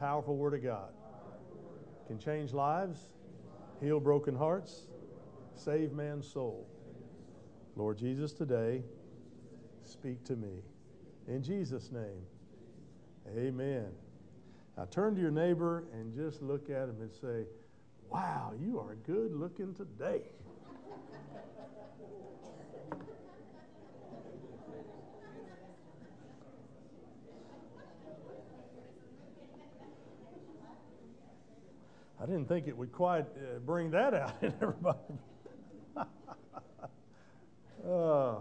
powerful Word of God can change lives, heal broken hearts, save man's soul. Lord Jesus, today, speak to me. In Jesus' name, amen. Now turn to your neighbor and just look at him and say, Wow, you are good looking today. I didn't think it would quite uh, bring that out in everybody. uh,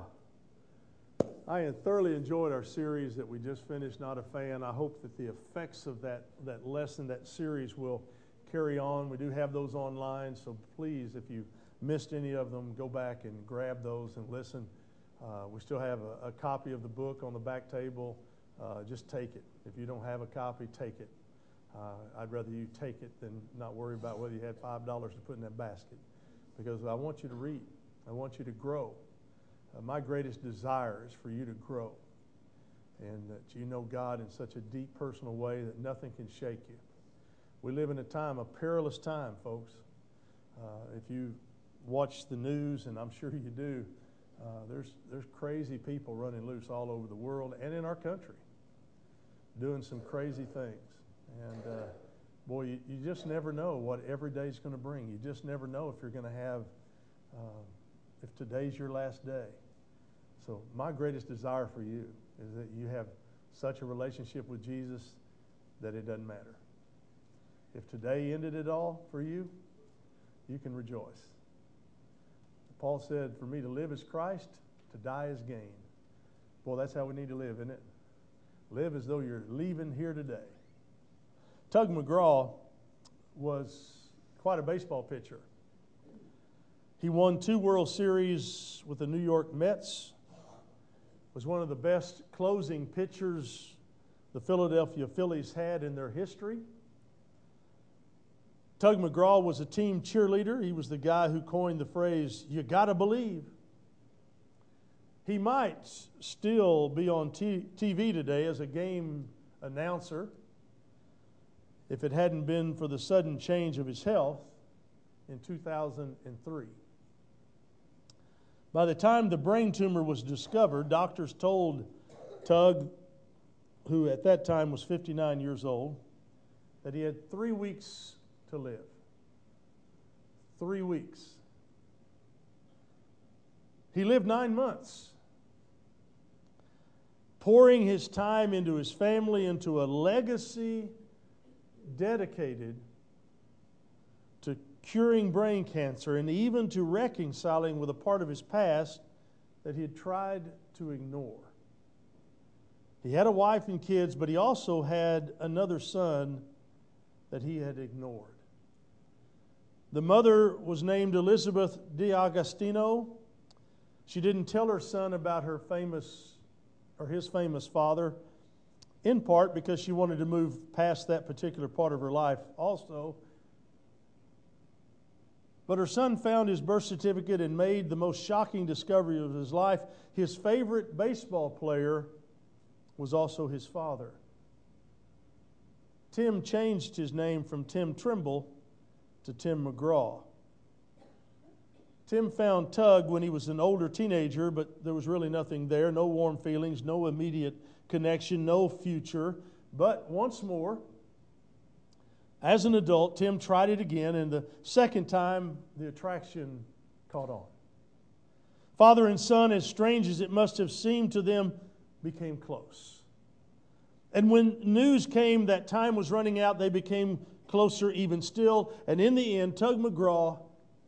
I thoroughly enjoyed our series that we just finished, Not a Fan. I hope that the effects of that, that lesson, that series, will carry on. We do have those online, so please, if you missed any of them, go back and grab those and listen. Uh, we still have a, a, copy of the book on the back table. Uh, just take it. If you don't have a copy, take it. Uh, I'd rather you take it than not worry about whether you had $5 to put in that basket because I want you to read. I want you to grow. Uh, my greatest desire is for you to grow and that you know God in such a deep personal way that nothing can shake you. We live in a time, a perilous time, folks. Uh, if you watch the news, and I'm sure you do, uh, there's, there's crazy people running loose all over the world and in our country doing some crazy things. And uh, boy, you, you, just never know what every day is going to bring. You just never know if you're going to have, uh, if today's your last day. So, my greatest desire for you is that you have such a relationship with Jesus that it doesn't matter. If today ended it all for you, you can rejoice. Paul said, For me to live is Christ, to die is gain. Boy, that's how we need to live, isn't it? Live as though you're leaving here today. Tug McGraw was quite a baseball pitcher. He won two World Series with the New York Mets, was one of the best closing pitchers the Philadelphia Phillies had in their history. Tug McGraw was a team cheerleader. He was the guy who coined the phrase, you gotta believe. He might still be on t- TV today as a game announcer if it hadn't been for the sudden change of his health in 2003. By the time the brain tumor was discovered, doctors told Tug, who at that time was 59 years old, that he had three weeks to live. Three weeks. He lived nine months, pouring his time into his family, into a legacy dedicated to curing brain cancer and even to reconciling with a part of his past that he had tried to ignore. He had a wife and kids, but he also had another son that he had ignored. The mother was named Elizabeth D'Agostino. She didn't tell her son about her famous or his famous father in part because she wanted to move past that particular part of her life also. But her son found his birth certificate and made the most shocking discovery of his life. His favorite baseball player was also his father. Tim changed his name from Tim Trimble to Tim McGraw. Tim found Tug when he was an older teenager, but there was really nothing there no warm feelings, no immediate connection, no future. But once more, as an adult, Tim tried it again, and the second time, the attraction caught on. Father and son, as strange as it must have seemed to them, became close. And when news came that time was running out, they became closer even still. And in the end, Tug McGraw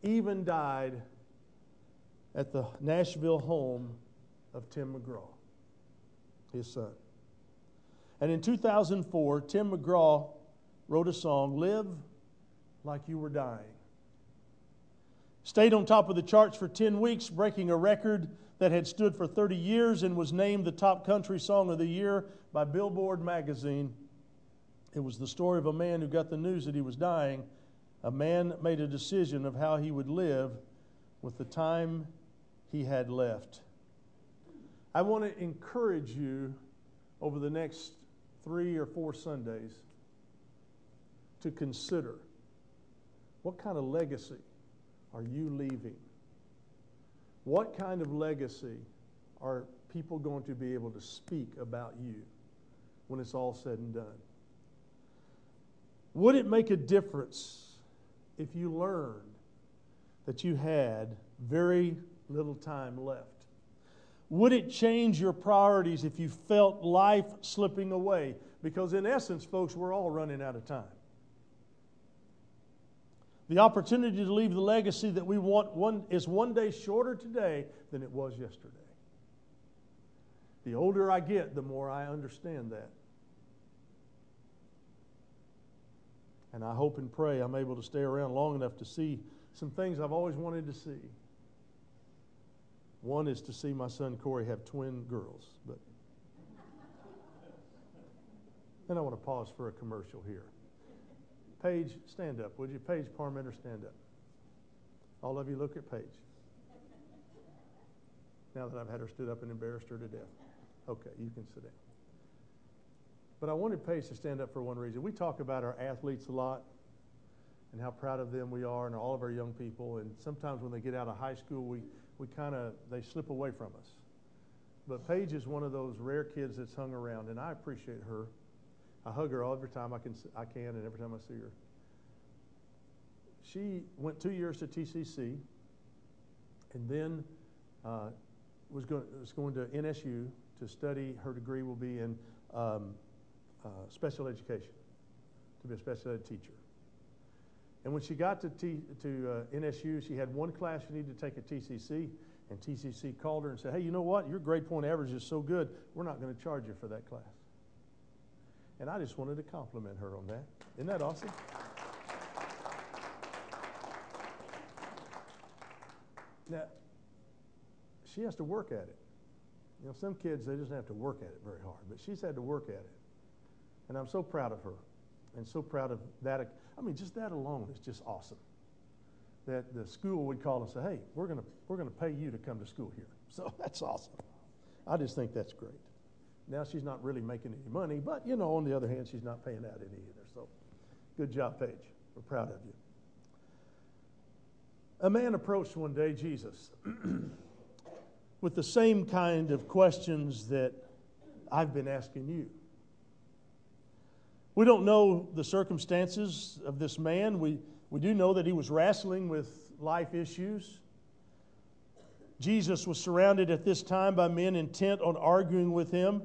even died at the Nashville home of Tim McGraw his son. And in 2004, Tim McGraw wrote a song, Live Like You Were Dying. Stayed on top of the charts for 10 weeks, breaking a record that had stood for 30 years and was named the top country song of the year by Billboard magazine. It was the story of a man who got the news that he was dying. A man made a decision of how he would live with the time he had left. I want to encourage you over the next three or four Sundays to consider. What kind of legacy are you leaving? What kind of legacy are people going to be able to speak about you when it's all said and done? Would it make a difference if you learned that you had very little time left? Would it change your priorities if you felt life slipping away? Because, in essence, folks, we're all running out of time. The opportunity to leave the legacy that we want one, is one day shorter today than it was yesterday. The older I get, the more I understand that. And I hope and pray I'm able to stay around long enough to see some things I've always wanted to see. One is to see my son Corey have twin girls, but then I want to pause for a commercial here. Paige, stand up, would you? Paige Parmenter, stand up. All of you look at Paige. Now that I've had her stood up and embarrassed her to death. Okay, you can sit down. But I wanted Paige to stand up for one reason. We talk about our athletes a lot and how proud of them we are and all of our young people. And sometimes when they get out of high school, we, we kind of, they slip away from us. But Paige is one of those rare kids that's hung around, and I appreciate her. I hug her all every time I can, I can and every time I see her. She went two years to TCC and then uh, was, going, was going to NSU to study. Her degree will be in um, uh, special education, to be a special ed teacher. And when she got to, T, to uh, NSU, she had one class she needed to take at TCC, and TCC called her and said, Hey, you know what? Your grade point average is so good, we're not going to charge you for that class. And I just wanted to compliment her on that. Isn't that awesome? Now, she has to work at it. You know, some kids, they just have to work at it very hard, but she's had to work at it. And I'm so proud of her and so proud of that. I mean, just that alone is just awesome. That the school would call and say, hey, we're going we're to pay you to come to school here. So that's awesome. I just think that's great. Now she's not really making any money, but, you know, on the other hand, she's not paying out any either. So good job, Paige. We're proud of you. A man approached one day Jesus with the same kind of questions that I've been asking you. We don't know the circumstances of this man. We, we do know that he was wrestling with life issues. Jesus was surrounded at this time by men intent on arguing with him.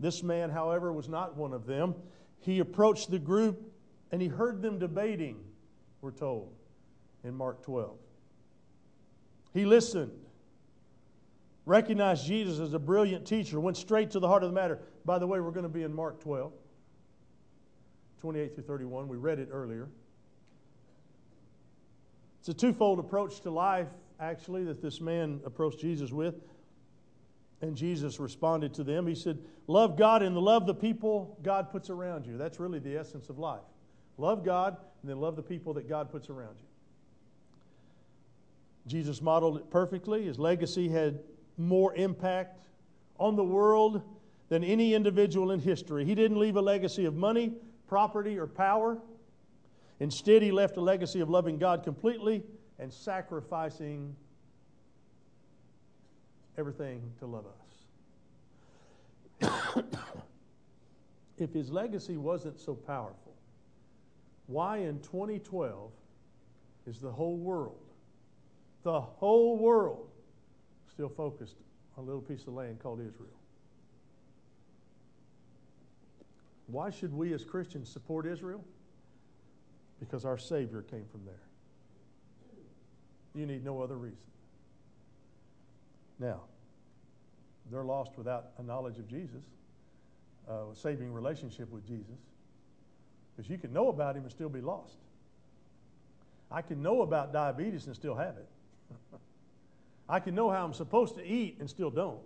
This man, however, was not one of them. He approached the group and he heard them debating, we're told in Mark 12. He listened, recognized Jesus as a brilliant teacher, went straight to the heart of the matter. By the way, we're going to be in Mark 12. 28 through 31. We read it earlier. It's a twofold approach to life, actually, that this man approached Jesus with. And Jesus responded to them. He said, Love God and love the people God puts around you. That's really the essence of life. Love God and then love the people that God puts around you. Jesus modeled it perfectly. His legacy had more impact on the world than any individual in history. He didn't leave a legacy of money, property, or power. Instead, he left a legacy of loving God completely and sacrificing everything to love us. if his legacy wasn't so powerful, why in 2012 is the whole world, the whole world, still focused on a little piece of land called Israel? Why should we as Christians support Israel? Because our Savior came from there. You need no other reason. Now, they're lost without a knowledge of Jesus, a saving relationship with Jesus. Because you can know about him and still be lost. I can know about diabetes and still have it. I can know how I'm supposed to eat and still don't.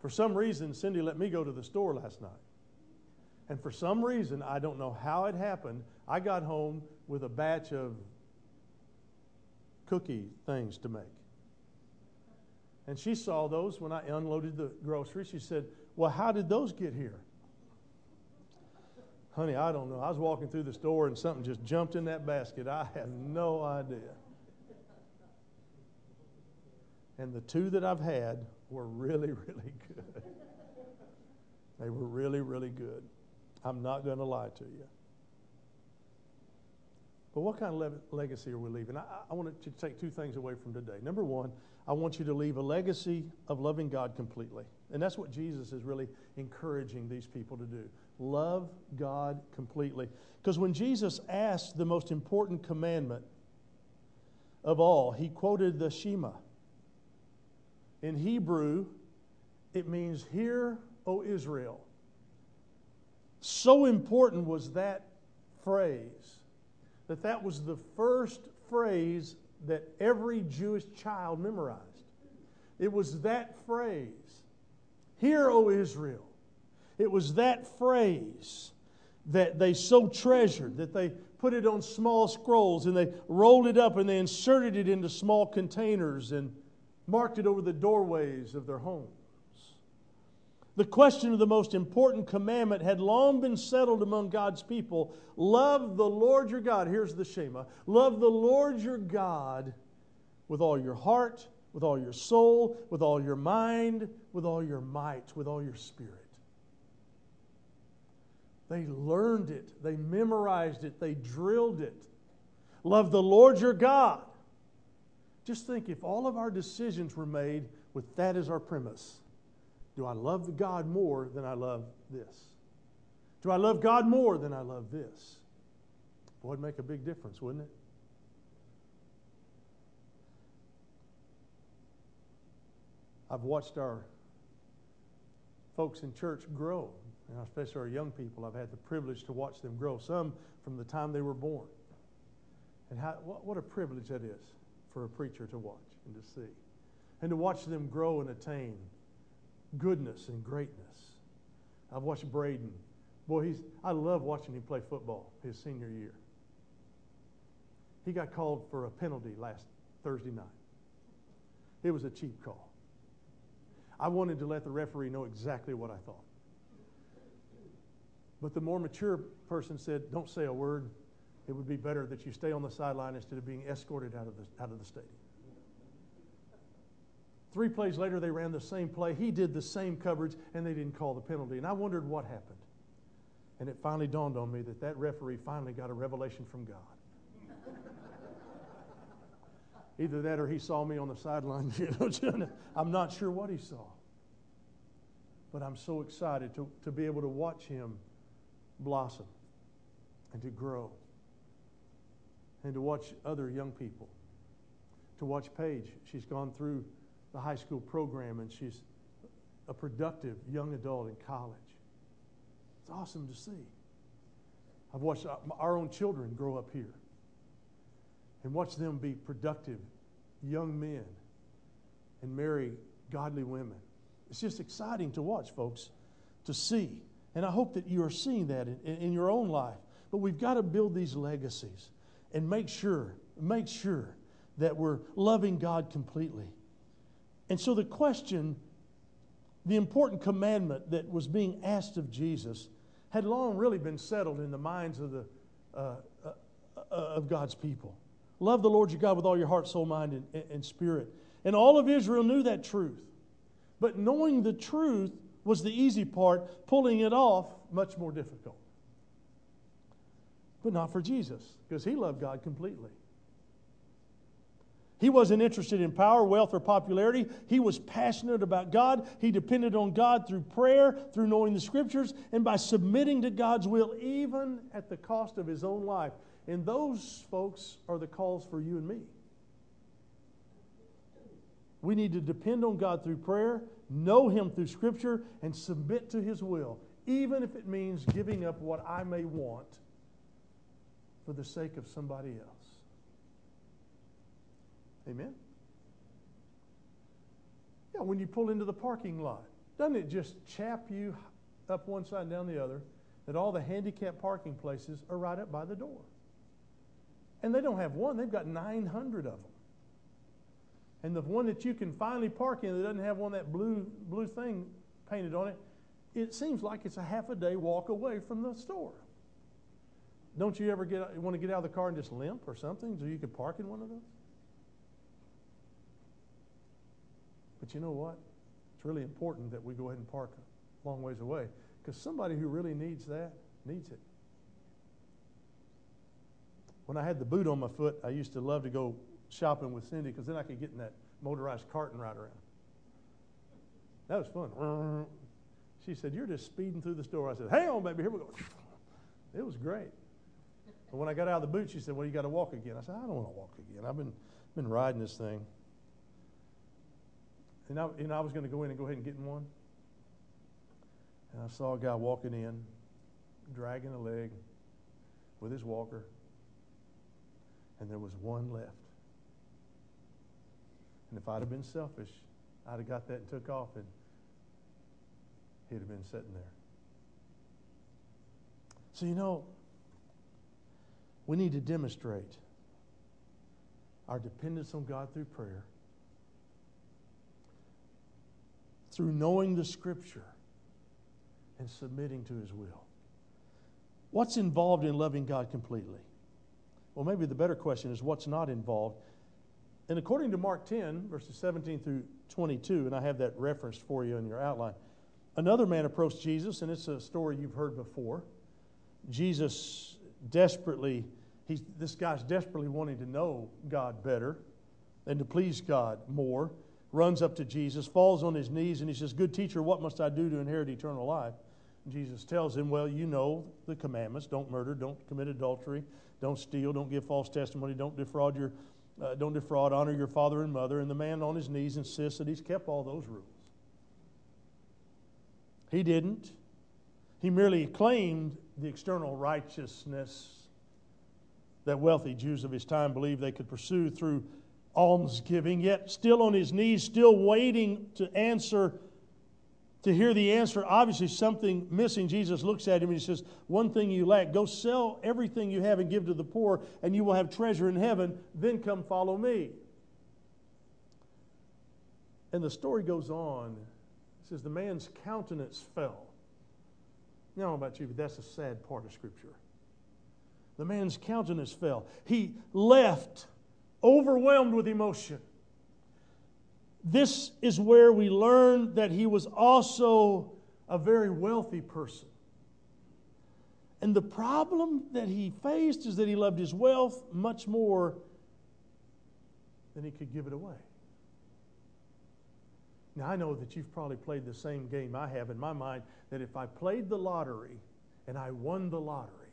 For some reason, Cindy let me go to the store last night. And for some reason, I don't know how it happened, I got home with a batch of cookie things to make. And she saw those when I unloaded the groceries. She said, Well, how did those get here? Honey, I don't know. I was walking through the store and something just jumped in that basket. I have no idea. And the two that I've had were really, really good. They were really, really good. I'm not going to lie to you. But what kind of le- legacy are we leaving? I, I want to take two things away from today. Number one, I want you to leave a legacy of loving God completely. And that's what Jesus is really encouraging these people to do. Love God completely. Because when Jesus asked the most important commandment of all, he quoted the Shema. In Hebrew, it means, Hear, O Israel. So important was that phrase that that was the first phrase that every Jewish child memorized. It was that phrase, Hear, O Israel. It was that phrase that they so treasured that they put it on small scrolls and they rolled it up and they inserted it into small containers and marked it over the doorways of their homes. The question of the most important commandment had long been settled among God's people love the Lord your God. Here's the Shema love the Lord your God with all your heart, with all your soul, with all your mind, with all your might, with all your spirit. They learned it, they memorized it, they drilled it. Love the Lord your God. Just think if all of our decisions were made with that as our premise. Do I love God more than I love this? Do I love God more than I love this? Boy, it'd make a big difference, wouldn't it? I've watched our folks in church grow, and especially our young people. I've had the privilege to watch them grow, some from the time they were born. And how, what, what a privilege that is for a preacher to watch and to see. And to watch them grow and attain goodness and greatness. I've watched Braden. Boy, he's, I love watching him play football his senior year. He got called for a penalty last Thursday night. It was a cheap call. I wanted to let the referee know exactly what I thought. But the more mature person said, Don't say a word. It would be better that you stay on the sideline instead of being escorted out of the, out of the stadium. Three plays later, they ran the same play. He did the same coverage, and they didn't call the penalty. And I wondered what happened. And it finally dawned on me that that referee finally got a revelation from God. Either that or he saw me on the sideline. I'm not sure what he saw. But I'm so excited to, to be able to watch him blossom and to grow and to watch other young people. To watch Paige. She's gone through the high school program and she's a productive young adult in college. It's awesome to see. I've watched uh, our own children grow up here and watch them be productive young men and marry godly women. It's just exciting to watch, folks, to see. And I hope that you are seeing that in, in your own life. But we've got to build these legacies and make sure, make sure that we're loving God completely and so the question, the important commandment that was being asked of Jesus, had long really been settled in the minds of, the, uh, uh, uh, of God's people. Love the Lord your God with all your heart, soul, mind, and, and spirit. And all of Israel knew that truth. But knowing the truth was the easy part, pulling it off, much more difficult. But not for Jesus, because he loved God completely. He wasn't interested in power, wealth, or popularity. He was passionate about God. He depended on God through prayer, through knowing the scriptures, and by submitting to God's will, even at the cost of his own life. And those folks are the calls for you and me. We need to depend on God through prayer, know Him through Scripture, and submit to His will, even if it means giving up what I may want for the sake of somebody else. Amen? Yeah, when you pull into the parking lot, doesn't it just chap you up one side and down the other that all the handicapped parking places are right up by the door? And they don't have one, they've got 900 of them. And the one that you can finally park in that doesn't have one that blue, blue thing painted on it, it seems like it's a half a day walk away from the store. Don't you ever get want to get out of the car and just limp or something so you could park in one of those? But you know what? It's really important that we go ahead and park a long ways away because somebody who really needs that needs it. When I had the boot on my foot, I used to love to go shopping with Cindy because then I could get in that motorized cart and ride around. That was fun. She said, You're just speeding through the store. I said, Hang on, baby, here we go. It was great. But when I got out of the boot, she said, Well, you got to walk again. I said, I don't want to walk again. I've been, been riding this thing. And I, and I was going to go in and go ahead and get in one. And I saw a guy walking in, dragging a leg with his walker. And there was one left. And if I'd have been selfish, I'd have got that and took off, and he'd have been sitting there. So, you know, we need to demonstrate our dependence on God through prayer, through knowing the Scripture, and submitting to His will. What's involved in loving God completely? Well, maybe the better question is what's not involved and according to Mark 10, verses 17 through 22, and I have that referenced for you in your outline, another man approached Jesus, and it's a story you've heard before. Jesus desperately, he's, this guy's desperately wanting to know God better and to please God more, runs up to Jesus, falls on his knees, and he says, Good teacher, what must I do to inherit eternal life? Jesus tells him, Well, you know the commandments don't murder, don't commit adultery, don't steal, don't give false testimony, don't defraud your uh, don't defraud, honor your father and mother. And the man on his knees insists that he's kept all those rules. He didn't. He merely claimed the external righteousness that wealthy Jews of his time believed they could pursue through almsgiving, yet still on his knees, still waiting to answer to hear the answer, obviously something missing. Jesus looks at him and he says, One thing you lack, go sell everything you have and give to the poor, and you will have treasure in heaven. Then come follow me. And the story goes on. It says, The man's countenance fell. Now, I don't know about you, but that's a sad part of Scripture. The man's countenance fell. He left overwhelmed with emotion this is where we learn that he was also a very wealthy person. And the problem that he faced is that he loved his wealth much more than he could give it away. Now, I know that you've probably played the same game I have in my mind that if I played the lottery and I won the lottery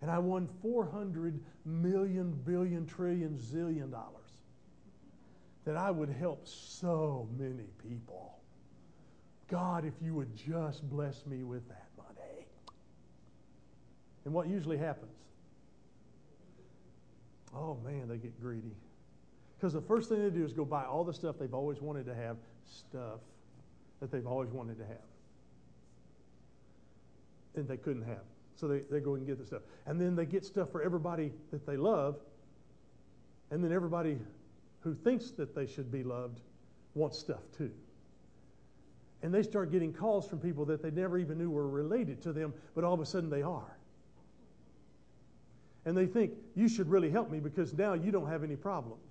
and I won 400 million, billion, trillion, zillion dollars, that I would help so many people. God, if you would just bless me with that money. And what usually happens? Oh man, they get greedy. Because the first thing they do is go buy all the stuff they've always wanted to have, stuff that they've always wanted to have. And they couldn't have. So they, they go and get the stuff. And then they get stuff for everybody that they love. And then everybody who thinks that they should be loved wants stuff too. And they start getting calls from people that they never even knew were related to them, but all of a sudden they are. And they think, you should really help me because now you don't have any problems.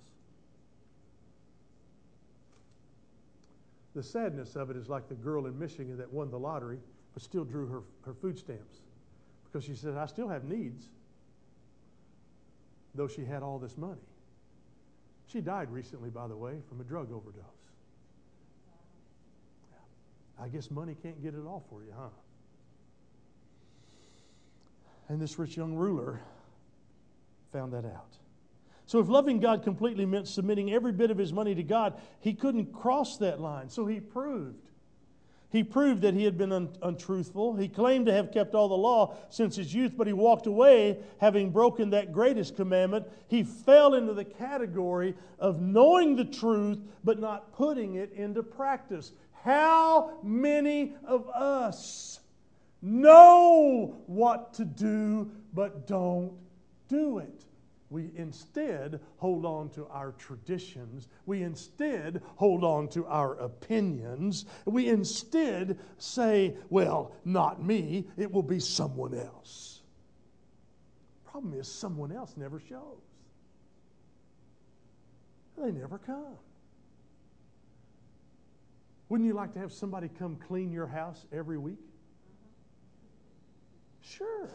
The sadness of it is like the girl in Michigan that won the lottery but still drew her, her food stamps because she said, I still have needs, though she had all this money. She died recently, by the way, from a drug overdose. I guess money can't get it all for you, huh? And this rich young ruler found that out. So, if loving God completely meant submitting every bit of his money to God, he couldn't cross that line. So, he proved he proved that he had been un- untruthful. He claimed to have kept all the law since his youth, but he walked away having broken that greatest commandment. He fell into the category of knowing the truth, but not putting it into practice. How many of us know what to do, but don't do it? We instead hold on to our traditions. We instead hold on to our opinions. We instead say, well, not me, it will be someone else. Problem is, someone else never shows. They never come. Wouldn't you like to have somebody come clean your house every week? Sure.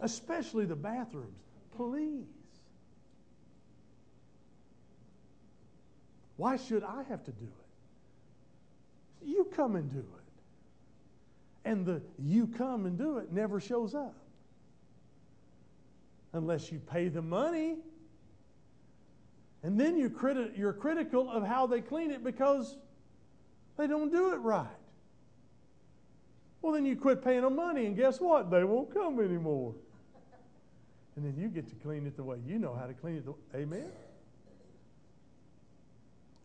Especially the bathrooms. Please. Why should I have to do it? You come and do it. And the you come and do it never shows up. Unless you pay the money. And then you're, criti- you're critical of how they clean it because they don't do it right. Well, then you quit paying them money, and guess what? They won't come anymore. And then you get to clean it the way you know how to clean it. The, amen?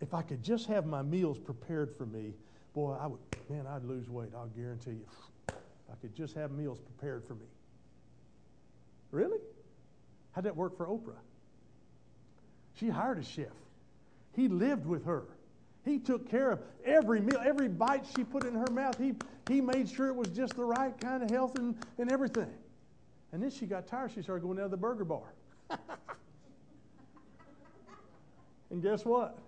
If I could just have my meals prepared for me, boy, I would, man, I'd lose weight. I'll guarantee you. If I could just have meals prepared for me. Really? How'd that work for Oprah? She hired a chef. He lived with her. He took care of every meal, every bite she put in her mouth. He, he made sure it was just the right kind of health and, and everything. And then she got tired. She started going down to the burger bar. and guess what?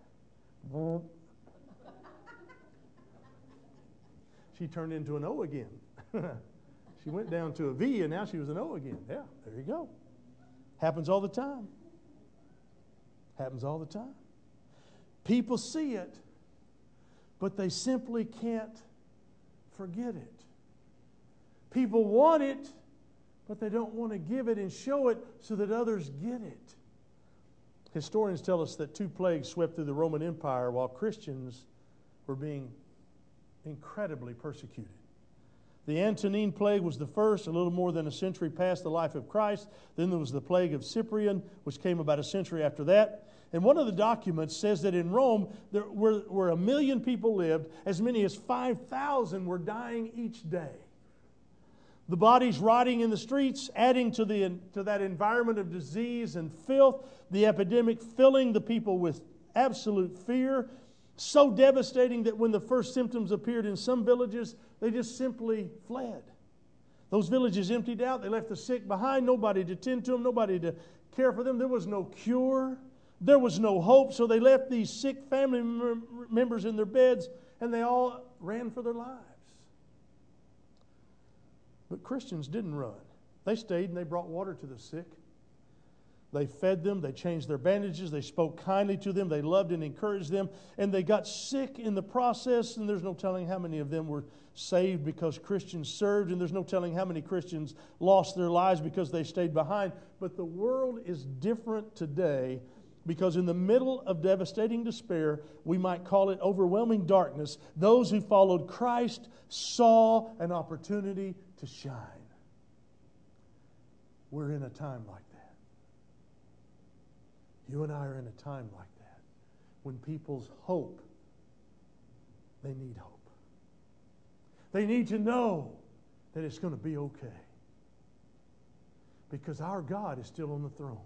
she turned into an O again. she went down to a V and now she was an O again. Yeah, there you go. Happens all the time. Happens all the time. People see it, but they simply can't forget it. People want it, but they don't want to give it and show it so that others get it. Historians tell us that two plagues swept through the Roman Empire while Christians were being incredibly persecuted. The Antonine plague was the first, a little more than a century past the life of Christ. Then there was the plague of Cyprian, which came about a century after that. And one of the documents says that in Rome, there were, where a million people lived, as many as 5,000 were dying each day. The bodies rotting in the streets, adding to, the, to that environment of disease and filth, the epidemic filling the people with absolute fear, so devastating that when the first symptoms appeared in some villages, they just simply fled. Those villages emptied out. They left the sick behind, nobody to tend to them, nobody to care for them. There was no cure. There was no hope, so they left these sick family members in their beds and they all ran for their lives. But Christians didn't run. They stayed and they brought water to the sick. They fed them, they changed their bandages, they spoke kindly to them, they loved and encouraged them, and they got sick in the process. And there's no telling how many of them were saved because Christians served, and there's no telling how many Christians lost their lives because they stayed behind. But the world is different today because in the middle of devastating despair, we might call it overwhelming darkness, those who followed Christ saw an opportunity to shine. We're in a time like that. You and I are in a time like that when people's hope, they need hope. They need to know that it's going to be okay. Because our God is still on the throne.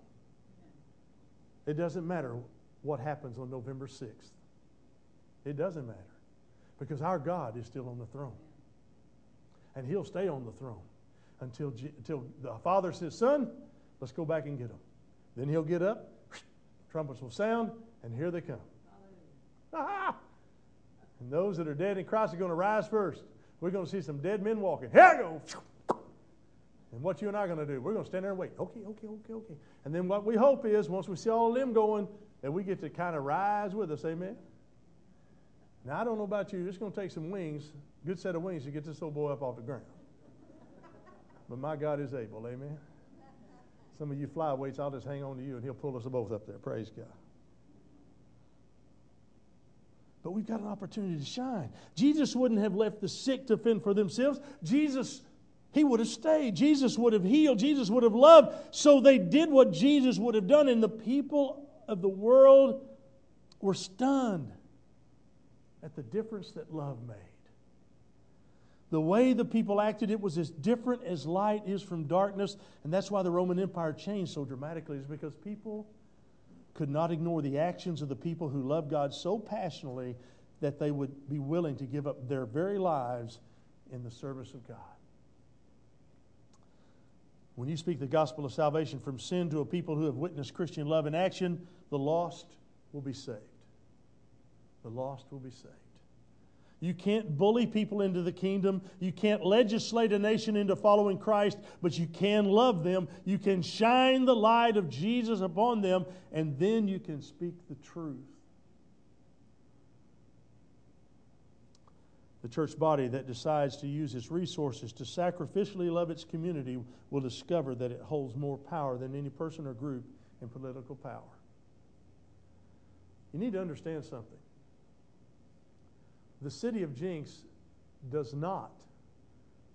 It doesn't matter what happens on November 6th. It doesn't matter because our God is still on the throne. And he'll stay on the throne until, until the Father says, Son, let's go back and get them. Then he'll get up, trumpets will sound, and here they come. Ah! And those that are dead in Christ are going to rise first. We're going to see some dead men walking. Here I go. And what you and I are going to do, we're going to stand there and wait. Okay, okay, okay, okay. And then what we hope is, once we see all of them going, that we get to kind of rise with us. Amen? Now, I don't know about you. It's going to take some wings, good set of wings, to get this old boy up off the ground. But my God is able. Amen? Some of you flyweights, I'll just hang on to you and he'll pull us both up there. Praise God. But we've got an opportunity to shine. Jesus wouldn't have left the sick to fend for themselves. Jesus he would have stayed. Jesus would have healed. Jesus would have loved. So they did what Jesus would have done, and the people of the world were stunned at the difference that love made. The way the people acted, it was as different as light is from darkness, and that's why the Roman Empire changed so dramatically, is because people could not ignore the actions of the people who loved God so passionately that they would be willing to give up their very lives in the service of God. When you speak the gospel of salvation from sin to a people who have witnessed Christian love in action, the lost will be saved. The lost will be saved. You can't bully people into the kingdom. You can't legislate a nation into following Christ, but you can love them. You can shine the light of Jesus upon them, and then you can speak the truth. The church body that decides to use its resources to sacrificially love its community will discover that it holds more power than any person or group in political power. You need to understand something. The city of Jenks does not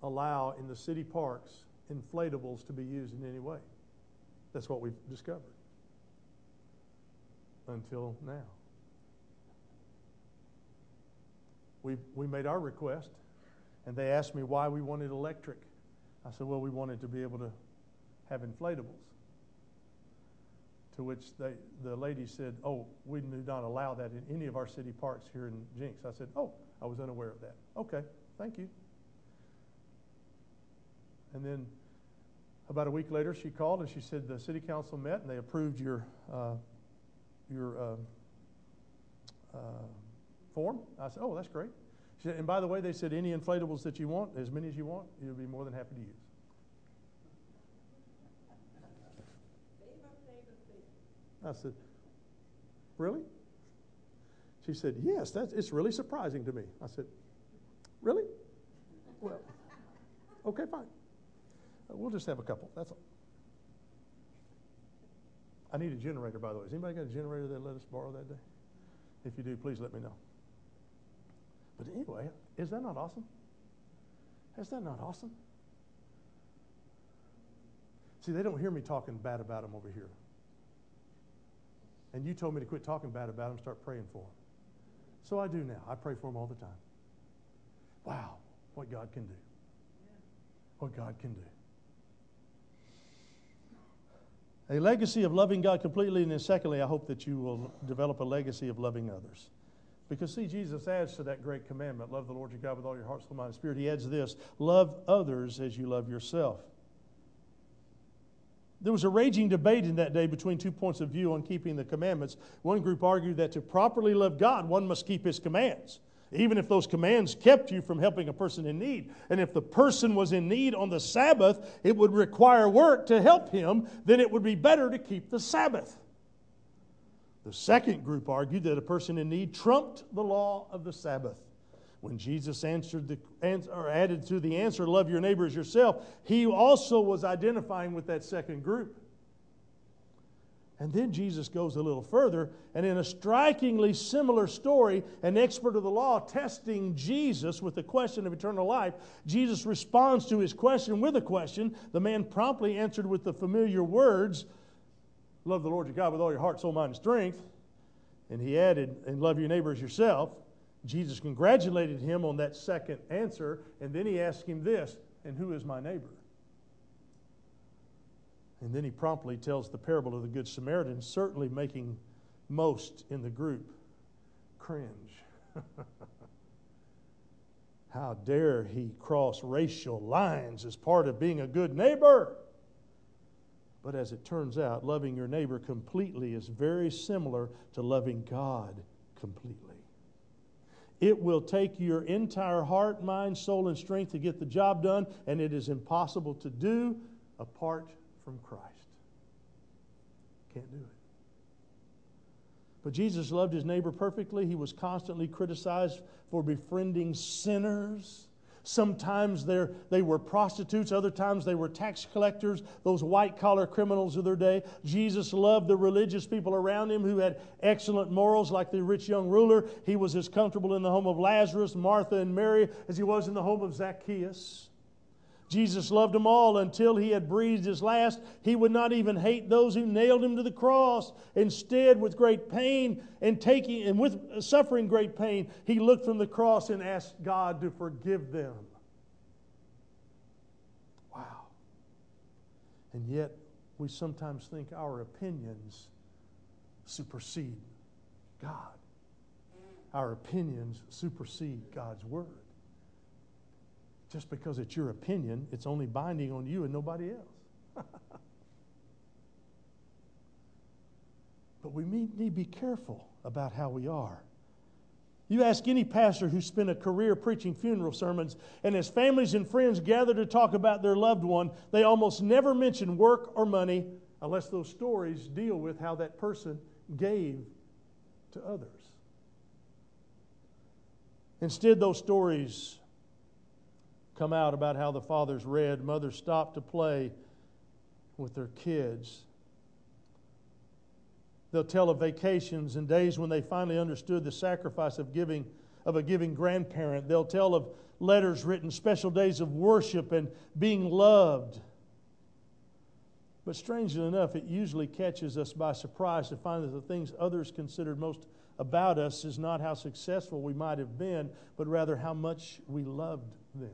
allow in the city parks inflatables to be used in any way. That's what we've discovered until now. We, we made our request, and they asked me why we wanted electric. I said, well, we wanted to be able to have inflatables. To which they, the lady said, Oh, we do not allow that in any of our city parks here in Jenks. I said, Oh, I was unaware of that. Okay, thank you. And then about a week later, she called and she said the city council met and they approved your, uh, your uh, uh, form. I said, Oh, that's great. She said, And by the way, they said any inflatables that you want, as many as you want, you'll be more than happy to use. I said, Really? She said, Yes, that's, it's really surprising to me. I said, Really? Well, okay, fine. We'll just have a couple. That's all. I need a generator, by the way. Has anybody got a generator that let us borrow that day? If you do, please let me know. But anyway, is that not awesome? Is that not awesome? See, they don't hear me talking bad about them over here. And you told me to quit talking bad about them, start praying for them. So I do now. I pray for them all the time. Wow, what God can do. What God can do. A legacy of loving God completely, and then secondly, I hope that you will develop a legacy of loving others. Because, see, Jesus adds to that great commandment love the Lord your God with all your heart, soul, mind, and spirit. He adds this love others as you love yourself. There was a raging debate in that day between two points of view on keeping the commandments. One group argued that to properly love God, one must keep his commands, even if those commands kept you from helping a person in need. And if the person was in need on the Sabbath, it would require work to help him, then it would be better to keep the Sabbath. The second group argued that a person in need trumped the law of the Sabbath. When Jesus answered the, or added to the answer, love your neighbor as yourself, he also was identifying with that second group. And then Jesus goes a little further, and in a strikingly similar story, an expert of the law testing Jesus with the question of eternal life, Jesus responds to his question with a question. The man promptly answered with the familiar words Love the Lord your God with all your heart, soul, mind, and strength. And he added, And love your neighbor as yourself. Jesus congratulated him on that second answer, and then he asked him this And who is my neighbor? And then he promptly tells the parable of the Good Samaritan, certainly making most in the group cringe. How dare he cross racial lines as part of being a good neighbor? But as it turns out, loving your neighbor completely is very similar to loving God completely. It will take your entire heart, mind, soul, and strength to get the job done, and it is impossible to do apart from Christ. Can't do it. But Jesus loved his neighbor perfectly. He was constantly criticized for befriending sinners. Sometimes they were prostitutes, other times they were tax collectors, those white collar criminals of their day. Jesus loved the religious people around him who had excellent morals, like the rich young ruler. He was as comfortable in the home of Lazarus, Martha, and Mary as he was in the home of Zacchaeus. Jesus loved them all until he had breathed his last. He would not even hate those who nailed him to the cross. Instead, with great pain and taking and with suffering great pain, he looked from the cross and asked God to forgive them. Wow. And yet, we sometimes think our opinions supersede God. Our opinions supersede God's word. Just because it's your opinion, it's only binding on you and nobody else. but we need to be careful about how we are. You ask any pastor who spent a career preaching funeral sermons, and as families and friends gather to talk about their loved one, they almost never mention work or money unless those stories deal with how that person gave to others. Instead, those stories come out about how the fathers read, mothers stopped to play with their kids. They'll tell of vacations and days when they finally understood the sacrifice of giving of a giving grandparent. They'll tell of letters written, special days of worship and being loved. But strangely enough, it usually catches us by surprise to find that the things others considered most about us is not how successful we might have been, but rather how much we loved them.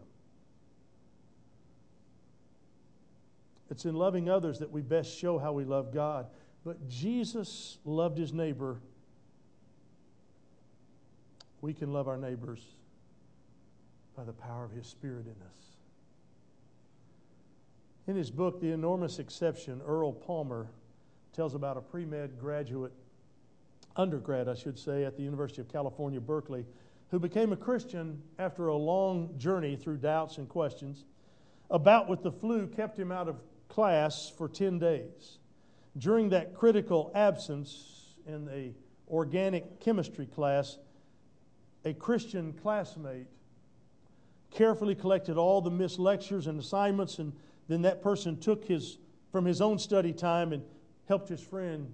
It's in loving others that we best show how we love God. But Jesus loved his neighbor. We can love our neighbors by the power of his Spirit in us. In his book, The Enormous Exception, Earl Palmer tells about a pre med graduate, undergrad, I should say, at the University of California, Berkeley, who became a Christian after a long journey through doubts and questions. A bout with the flu kept him out of class for 10 days. During that critical absence in a organic chemistry class, a Christian classmate carefully collected all the missed lectures and assignments and then that person took his from his own study time and helped his friend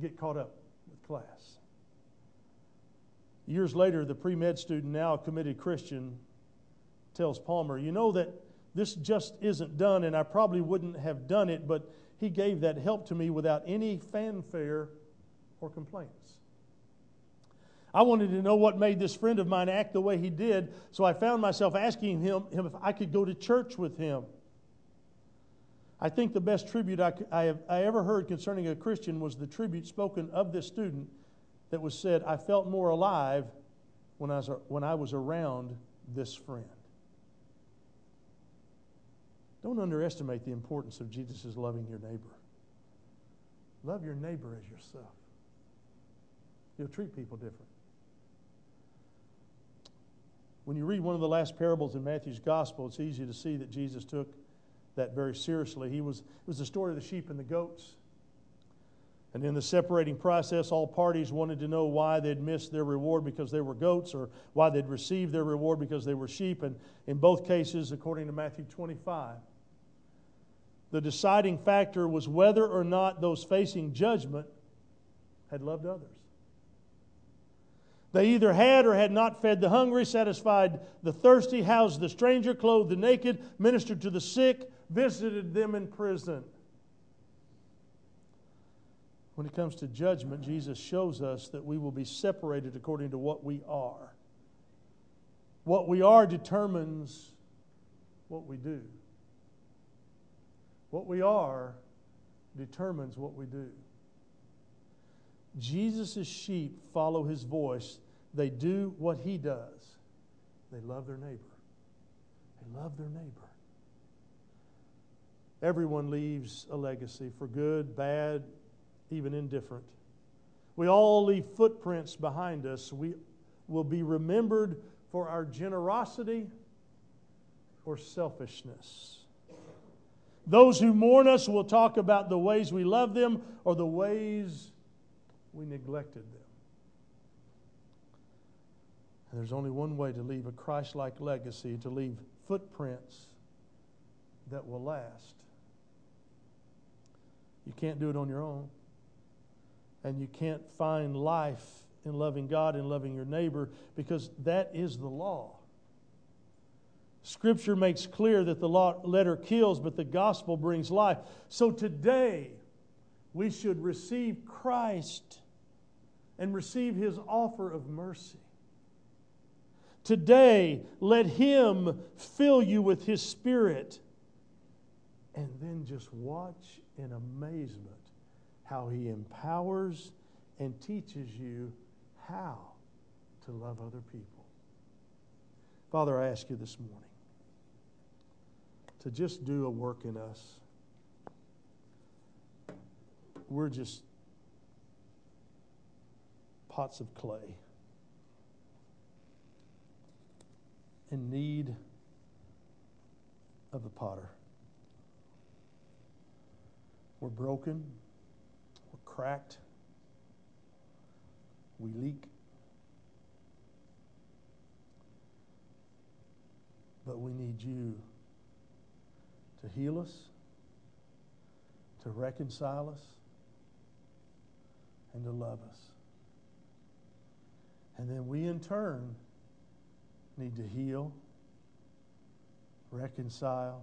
get caught up with class. Years later, the pre med student, now a committed Christian, tells Palmer, You know that this just isn't done, and I probably wouldn't have done it, but he gave that help to me without any fanfare or complaints. I wanted to know what made this friend of mine act the way he did, so I found myself asking him, him if I could go to church with him. I think the best tribute I, I, have, I ever heard concerning a Christian was the tribute spoken of this student that was said, I felt more alive when I was, when I was around this friend. Don't underestimate the importance of Jesus' loving your neighbor. Love your neighbor as yourself. You'll treat people different. When you read one of the last parables in Matthew's gospel, it's easy to see that Jesus took that very seriously. He was, it was the story of the sheep and the goats. And in the separating process, all parties wanted to know why they'd missed their reward because they were goats or why they'd received their reward because they were sheep. And in both cases, according to Matthew 25, the deciding factor was whether or not those facing judgment had loved others. They either had or had not fed the hungry, satisfied the thirsty, housed the stranger, clothed the naked, ministered to the sick, visited them in prison. When it comes to judgment, Jesus shows us that we will be separated according to what we are. What we are determines what we do. What we are determines what we do. Jesus' sheep follow his voice. They do what he does. They love their neighbor. They love their neighbor. Everyone leaves a legacy for good, bad, even indifferent. We all leave footprints behind us. We will be remembered for our generosity or selfishness. Those who mourn us will talk about the ways we love them or the ways we neglected them. And there's only one way to leave a Christ like legacy, to leave footprints that will last. You can't do it on your own. And you can't find life in loving God and loving your neighbor because that is the law. Scripture makes clear that the letter kills, but the gospel brings life. So today, we should receive Christ and receive his offer of mercy. Today, let him fill you with his spirit. And then just watch in amazement how he empowers and teaches you how to love other people. Father, I ask you this morning to just do a work in us. we're just pots of clay in need of the potter. We're broken, we're cracked, we leak. But we need you to heal us, to reconcile us, and to love us. And then we, in turn, need to heal, reconcile,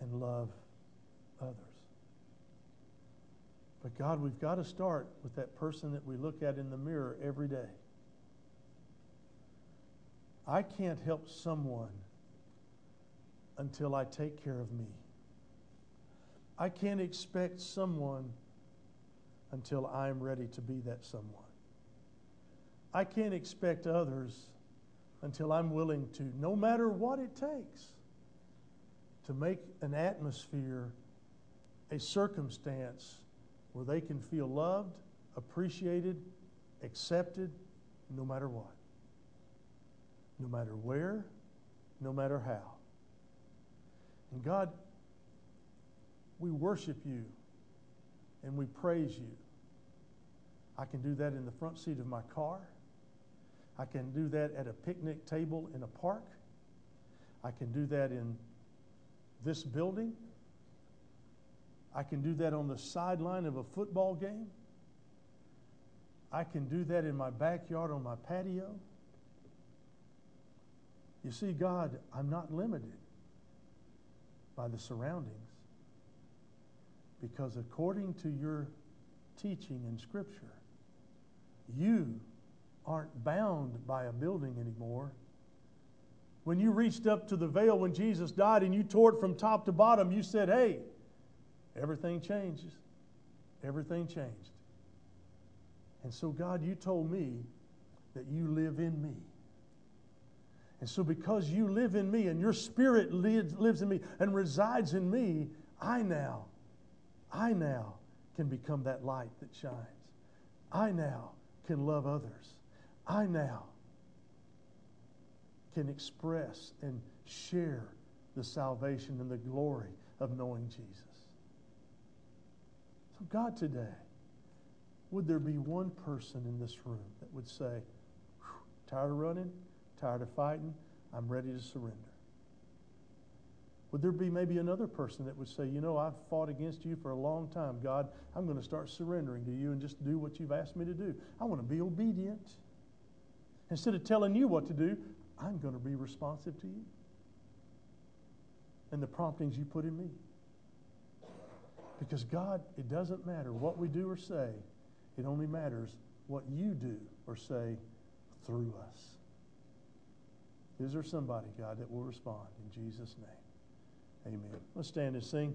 and love others. But God, we've got to start with that person that we look at in the mirror every day. I can't help someone until I take care of me. I can't expect someone until I'm ready to be that someone. I can't expect others until I'm willing to, no matter what it takes, to make an atmosphere, a circumstance where they can feel loved, appreciated, accepted, no matter what. No matter where, no matter how. And God, we worship you and we praise you. I can do that in the front seat of my car. I can do that at a picnic table in a park. I can do that in this building. I can do that on the sideline of a football game. I can do that in my backyard on my patio. You see, God, I'm not limited by the surroundings because according to your teaching in Scripture, you aren't bound by a building anymore. When you reached up to the veil when Jesus died and you tore it from top to bottom, you said, Hey, everything changes. Everything changed. And so, God, you told me that you live in me. And so, because you live in me and your spirit lives in me and resides in me, I now, I now can become that light that shines. I now can love others. I now can express and share the salvation and the glory of knowing Jesus. So, God, today, would there be one person in this room that would say, tired of running, tired of fighting, I'm ready to surrender? Would there be maybe another person that would say, You know, I've fought against you for a long time. God, I'm going to start surrendering to you and just do what you've asked me to do. I want to be obedient. Instead of telling you what to do, I'm going to be responsive to you and the promptings you put in me. Because, God, it doesn't matter what we do or say, it only matters what you do or say through us. Is there somebody, God, that will respond in Jesus' name? Amen. Let's stand and sing.